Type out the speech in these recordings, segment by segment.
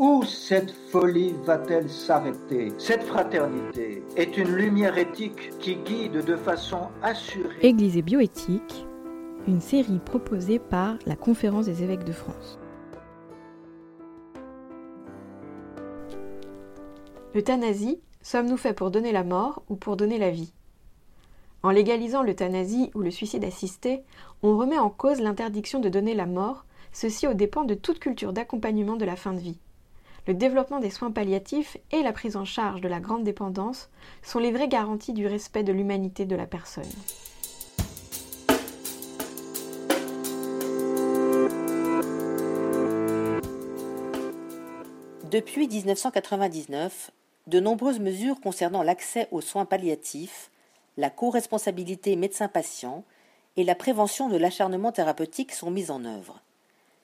Où cette folie va-t-elle s'arrêter? Cette fraternité est une lumière éthique qui guide de façon assurée. Église et bioéthique, une série proposée par la Conférence des évêques de France. L'euthanasie, sommes-nous faits pour donner la mort ou pour donner la vie? En légalisant l'euthanasie ou le suicide assisté, on remet en cause l'interdiction de donner la mort, ceci au dépend de toute culture d'accompagnement de la fin de vie. Le développement des soins palliatifs et la prise en charge de la grande dépendance sont les vraies garanties du respect de l'humanité de la personne. Depuis 1999, de nombreuses mesures concernant l'accès aux soins palliatifs, la co-responsabilité médecin-patient et la prévention de l'acharnement thérapeutique sont mises en œuvre.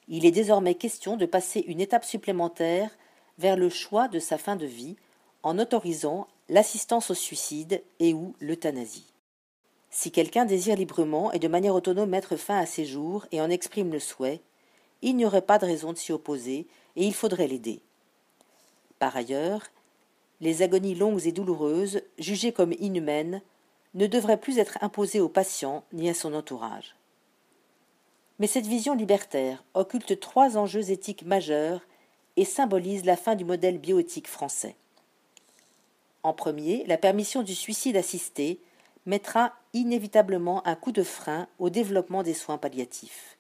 Il est désormais question de passer une étape supplémentaire vers le choix de sa fin de vie en autorisant l'assistance au suicide et ou l'euthanasie. Si quelqu'un désire librement et de manière autonome mettre fin à ses jours et en exprime le souhait, il n'y aurait pas de raison de s'y opposer et il faudrait l'aider. Par ailleurs, les agonies longues et douloureuses, jugées comme inhumaines, ne devraient plus être imposées au patient ni à son entourage. Mais cette vision libertaire occulte trois enjeux éthiques majeurs et symbolise la fin du modèle bioéthique français. En premier, la permission du suicide assisté mettra inévitablement un coup de frein au développement des soins palliatifs.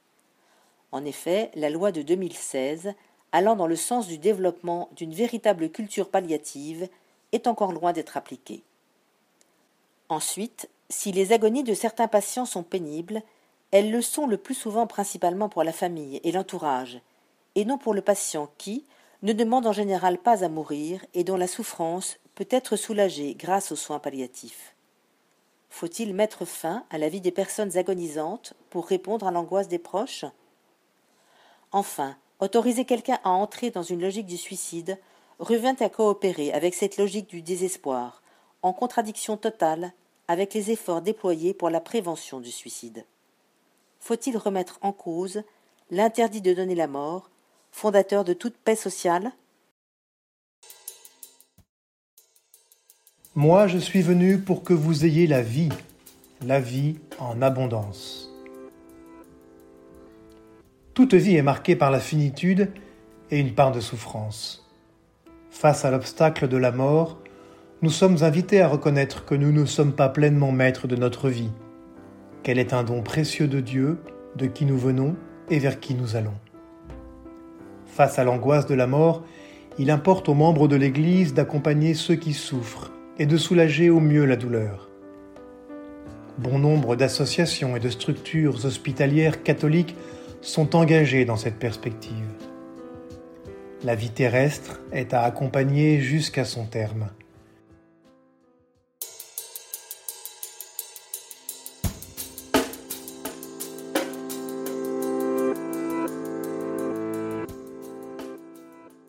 En effet, la loi de 2016 allant dans le sens du développement d'une véritable culture palliative, est encore loin d'être appliquée. Ensuite, si les agonies de certains patients sont pénibles, elles le sont le plus souvent principalement pour la famille et l'entourage, et non pour le patient qui ne demande en général pas à mourir et dont la souffrance peut être soulagée grâce aux soins palliatifs. Faut-il mettre fin à la vie des personnes agonisantes pour répondre à l'angoisse des proches? Enfin, Autoriser quelqu'un à entrer dans une logique du suicide revient à coopérer avec cette logique du désespoir, en contradiction totale avec les efforts déployés pour la prévention du suicide. Faut-il remettre en cause l'interdit de donner la mort, fondateur de toute paix sociale Moi, je suis venu pour que vous ayez la vie, la vie en abondance. Toute vie est marquée par la finitude et une part de souffrance. Face à l'obstacle de la mort, nous sommes invités à reconnaître que nous ne sommes pas pleinement maîtres de notre vie, qu'elle est un don précieux de Dieu, de qui nous venons et vers qui nous allons. Face à l'angoisse de la mort, il importe aux membres de l'Église d'accompagner ceux qui souffrent et de soulager au mieux la douleur. Bon nombre d'associations et de structures hospitalières catholiques sont engagés dans cette perspective. La vie terrestre est à accompagner jusqu'à son terme.